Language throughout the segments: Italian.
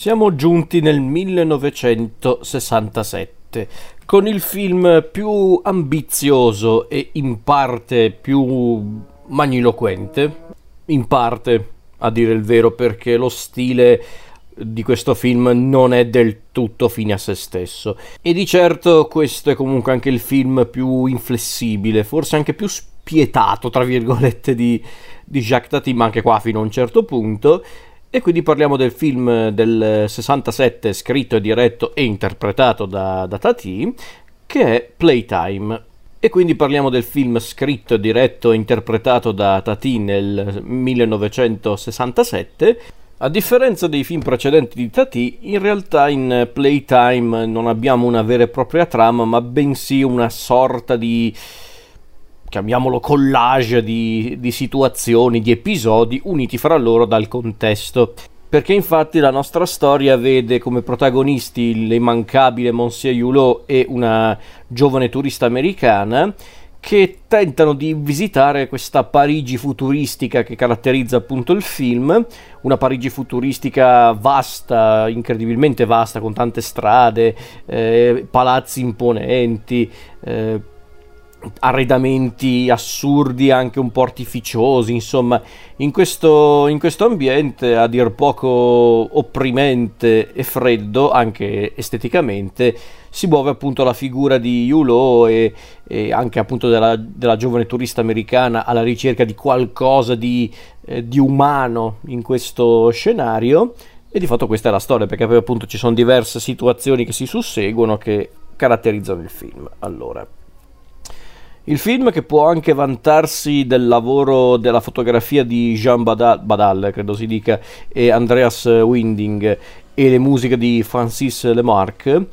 Siamo giunti nel 1967 con il film più ambizioso e in parte più magniloquente, in parte a dire il vero perché lo stile di questo film non è del tutto fine a se stesso. E di certo questo è comunque anche il film più inflessibile, forse anche più spietato tra virgolette di, di Jacques Tati ma anche qua fino a un certo punto e quindi parliamo del film del 67 scritto e diretto e interpretato da, da Tati, che è Playtime. E quindi parliamo del film scritto diretto e interpretato da Tati nel 1967. A differenza dei film precedenti di Tati, in realtà in Playtime non abbiamo una vera e propria trama, ma bensì una sorta di chiamiamolo collage di, di situazioni, di episodi uniti fra loro dal contesto. Perché infatti la nostra storia vede come protagonisti l'immancabile Monsieur Hulot e una giovane turista americana che tentano di visitare questa Parigi futuristica che caratterizza appunto il film, una Parigi futuristica vasta, incredibilmente vasta, con tante strade, eh, palazzi imponenti, eh, arredamenti assurdi, anche un po' artificiosi, insomma, in questo, in questo, ambiente a dir poco opprimente e freddo, anche esteticamente, si muove appunto la figura di Yulo e, e anche appunto della, della, giovane turista americana alla ricerca di qualcosa di, eh, di umano in questo scenario. E di fatto questa è la storia, perché poi appunto ci sono diverse situazioni che si susseguono che caratterizzano il film. Allora, il film che può anche vantarsi del lavoro della fotografia di Jean Badal, Badal credo si dica, e Andreas Winding e le musiche di Francis Lemarque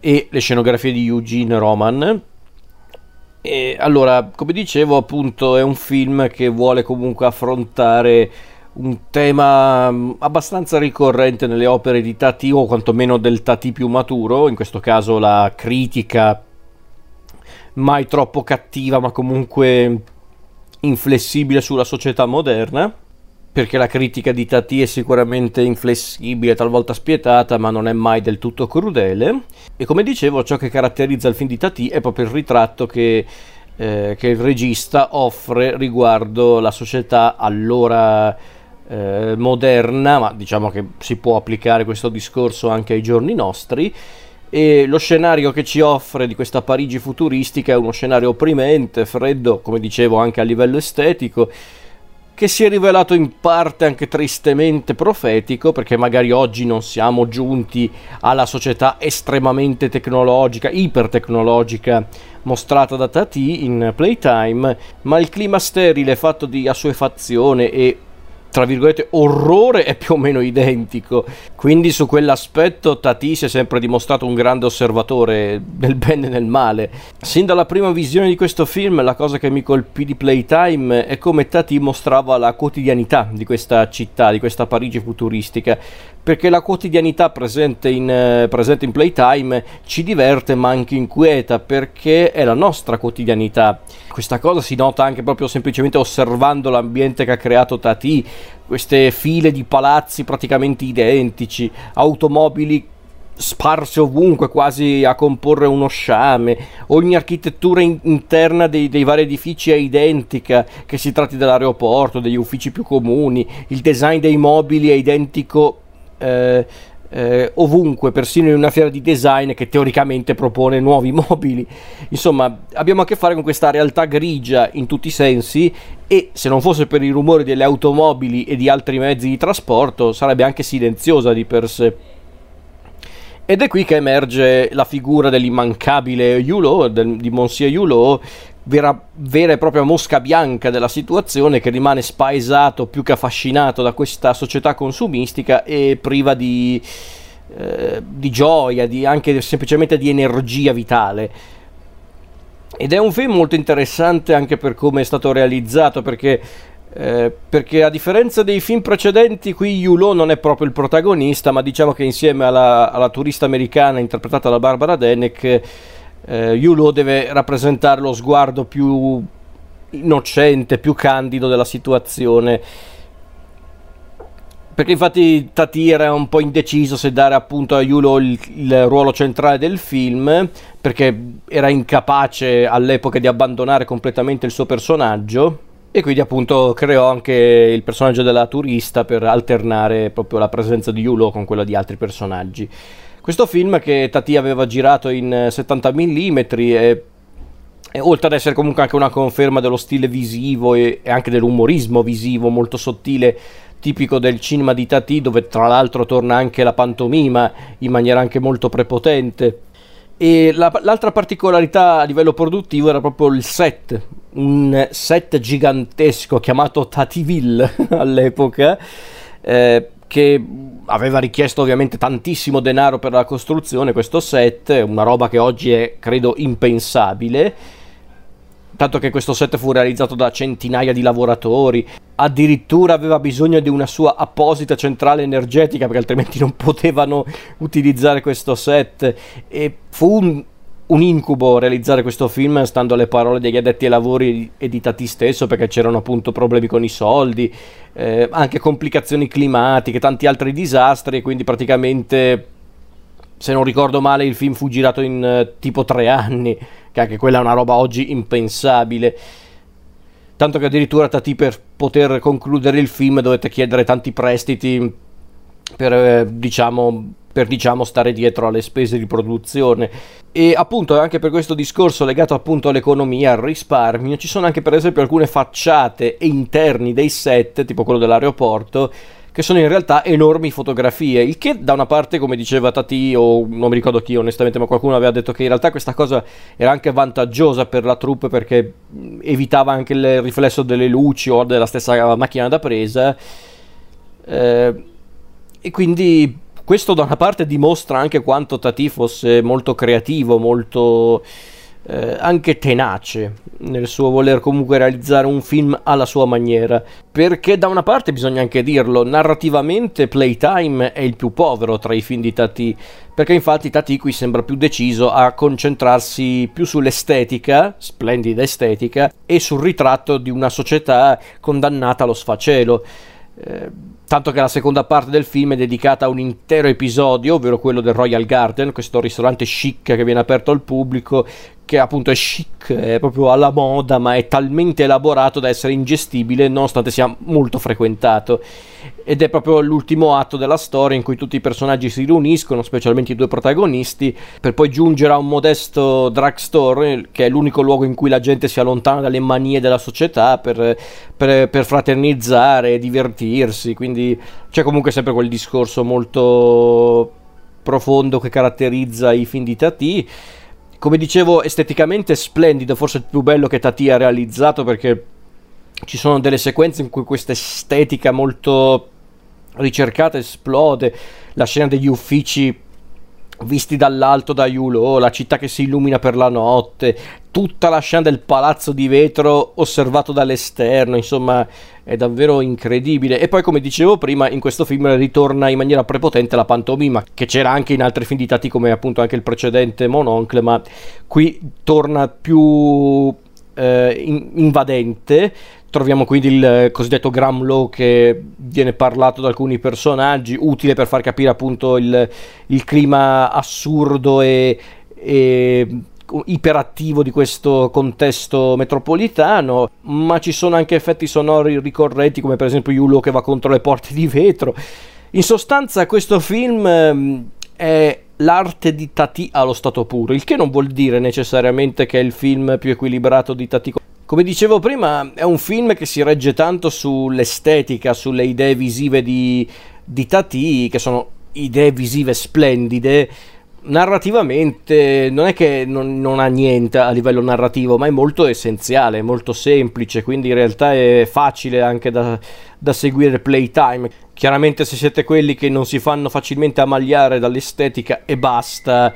e le scenografie di Eugene Roman. E allora, come dicevo, appunto, è un film che vuole comunque affrontare un tema mm, abbastanza ricorrente nelle opere di Tati o quantomeno del Tati più maturo, in questo caso la critica mai troppo cattiva, ma comunque inflessibile sulla società moderna. Perché la critica di Tati è sicuramente inflessibile, talvolta spietata, ma non è mai del tutto crudele. E come dicevo, ciò che caratterizza il film di Tati è proprio il ritratto che, eh, che il regista offre riguardo la società allora eh, moderna, ma diciamo che si può applicare questo discorso anche ai giorni nostri e lo scenario che ci offre di questa Parigi futuristica è uno scenario opprimente, freddo, come dicevo anche a livello estetico, che si è rivelato in parte anche tristemente profetico, perché magari oggi non siamo giunti alla società estremamente tecnologica, ipertecnologica mostrata da Tati in Playtime, ma il clima sterile fatto di assuefazione e tra virgolette orrore è più o meno identico. Quindi su quell'aspetto Tati si è sempre dimostrato un grande osservatore nel bene e nel male. Sin dalla prima visione di questo film la cosa che mi colpì di Playtime è come Tati mostrava la quotidianità di questa città, di questa Parigi futuristica, perché la quotidianità presente in, eh, presente in Playtime ci diverte ma anche inquieta perché è la nostra quotidianità. Questa cosa si nota anche proprio semplicemente osservando l'ambiente che ha creato Tati, queste file di palazzi praticamente identici, automobili sparse ovunque, quasi a comporre uno sciame. Ogni architettura in- interna dei, dei, vari edifici è identica, che si tratti dell'aeroporto, degli uffici più comuni, il design dei mobili è identico eh, eh, ovunque, persino in una fiera di design che teoricamente propone nuovi mobili. Insomma, abbiamo a che fare con questa realtà grigia in tutti i sensi e se non fosse per i rumori delle automobili e di altri mezzi di trasporto sarebbe anche silenziosa di per sé. Ed è qui che emerge la figura dell'immancabile Hulot, di Monsieur Hulot, vera, vera e propria mosca bianca della situazione che rimane spaesato più che affascinato da questa società consumistica e priva di, eh, di gioia, di, anche semplicemente di energia vitale. Ed è un film molto interessante anche per come è stato realizzato, perché, eh, perché a differenza dei film precedenti, qui Yulo non è proprio il protagonista, ma diciamo che insieme alla, alla turista americana interpretata da Barbara Denek eh, Yulo deve rappresentare lo sguardo più innocente, più candido della situazione. perché infatti Tati era un po' indeciso se dare appunto a Yulo il, il, ruolo centrale del film, perché era incapace all'epoca di abbandonare completamente il suo personaggio. E quindi appunto creò anche il personaggio della turista per alternare proprio la presenza di Yulo con quella di altri personaggi. Questo film che Tati aveva girato in 70 mm e, e oltre ad essere comunque anche una conferma dello stile visivo e, anche dell'umorismo visivo molto sottile tipico del cinema di Tati, dove tra l'altro torna anche la pantomima in maniera anche molto prepotente. E la, l'altra particolarità a livello produttivo era proprio il set, un set gigantesco chiamato Tativille all'epoca, eh, che aveva richiesto ovviamente tantissimo denaro per la costruzione, questo set, una roba che oggi è credo impensabile tanto che questo set fu realizzato da centinaia di lavoratori, addirittura aveva bisogno di una sua apposita centrale energetica perché altrimenti non potevano utilizzare questo set. E fu un, un incubo realizzare questo film stando alle parole degli addetti ai lavori e di Tati stesso perché c'erano appunto problemi con i soldi, eh, anche complicazioni climatiche, tanti altri disastri quindi praticamente se non ricordo male il film fu girato in uh, tipo tre anni che anche quella è una roba oggi impensabile. Tanto che addirittura Tati per poter concludere il film dovete chiedere tanti prestiti per, eh, diciamo, per diciamo stare dietro alle spese di produzione e appunto anche per questo discorso legato appunto all'economia, al risparmio, ci sono anche per esempio alcune facciate e interni dei set, tipo quello dell'aeroporto, che sono in realtà enormi fotografie, il che da una parte, come diceva Tati, o non mi ricordo chi onestamente, ma qualcuno aveva detto che in realtà questa cosa era anche vantaggiosa per la troupe perché evitava anche il riflesso delle luci o della stessa macchina da presa. Eh, e quindi questo da una parte dimostra anche quanto Tati fosse molto creativo, molto eh, anche tenace nel suo voler comunque realizzare un film alla sua maniera. Perché da una parte bisogna anche dirlo, narrativamente Playtime è il più povero tra i film di Tati, perché infatti Tati qui sembra più deciso a concentrarsi più sull'estetica, splendida estetica, e sul ritratto di una società condannata allo sfacelo. Eh, tanto che la seconda parte del film è dedicata a un intero episodio, ovvero quello del Royal Garden, questo ristorante chic che viene aperto al pubblico, che appunto è chic, è proprio alla moda, ma è talmente elaborato da essere ingestibile nonostante sia molto frequentato. Ed è proprio l'ultimo atto della storia in cui tutti i personaggi si riuniscono, specialmente i due protagonisti, per poi giungere a un modesto drugstore, che è l'unico luogo in cui la gente si allontana dalle manie della società per, per, per fraternizzare divertirsi. Quindi c'è comunque sempre quel discorso molto profondo che caratterizza i film di Tati come dicevo, esteticamente splendido, forse il più bello che Tati ha realizzato perché ci sono delle sequenze in cui questa estetica molto ricercata esplode, la scena degli uffici visti dall'alto da Yulo, la città che si illumina per la notte, tutta la scena del palazzo di vetro osservato dall'esterno, insomma è davvero incredibile. E poi come dicevo prima, in questo film ritorna in maniera prepotente la pantomima, che c'era anche in altri film di Tati come appunto anche il precedente Mononcle, ma qui torna più eh, in- invadente. Troviamo quindi il cosiddetto Gramlow che viene parlato da alcuni personaggi, utile per far capire appunto il, il clima assurdo e, e iperattivo di questo contesto metropolitano, ma ci sono anche effetti sonori ricorrenti come per esempio Yulo che va contro le porte di vetro. In sostanza questo film ehm, è l'arte di Tati allo stato puro, il che non vuol dire necessariamente che è il film più equilibrato di Tati. Come dicevo prima, è un film che si regge tanto sull'estetica, sulle idee visive di, di Tati, che sono idee visive splendide, narrativamente non è che non, non, ha niente a livello narrativo, ma è molto essenziale, molto semplice, quindi in realtà è facile anche da, da seguire playtime. Chiaramente se siete quelli che non si fanno facilmente ammagliare dall'estetica e basta,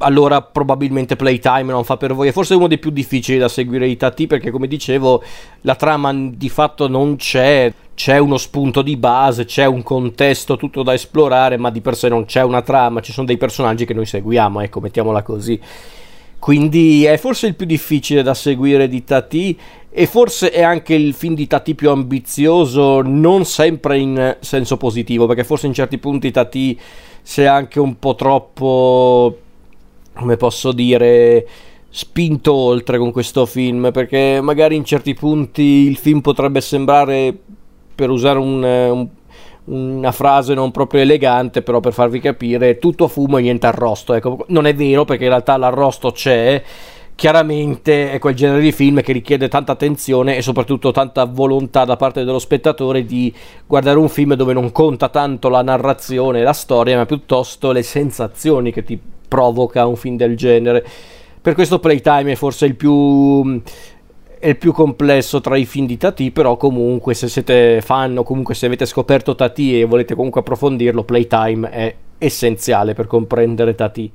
allora probabilmente Playtime non fa per voi. È forse uno dei più difficili da seguire i Tati perché, come dicevo, la trama di fatto non c'è. C'è uno spunto di base, c'è un contesto tutto da esplorare, ma di per sé non c'è una trama, ci sono dei personaggi che noi seguiamo, ecco, mettiamola così. quindi è forse il più difficile da seguire di Tati e forse è anche il film di Tati più ambizioso, non sempre in senso positivo, perché forse in certi punti Tati si è anche un po' troppo, come posso dire, spinto oltre con questo film, perché magari in certi punti il film potrebbe sembrare, per usare un, un una frase non proprio elegante, però per farvi capire, tutto fumo e niente arrosto. Ecco, non è vero perché in realtà l'arrosto c'è. Chiaramente è quel genere di film che richiede tanta attenzione e soprattutto tanta volontà da parte dello spettatore di guardare un film dove non conta tanto la narrazione e la storia, ma piuttosto le sensazioni che ti provoca un film del genere. Per questo Playtime è forse il più è il più complesso tra i film di Tati, però comunque se siete fan o comunque se avete scoperto Tati e volete comunque approfondirlo, Playtime è essenziale per comprendere Tati.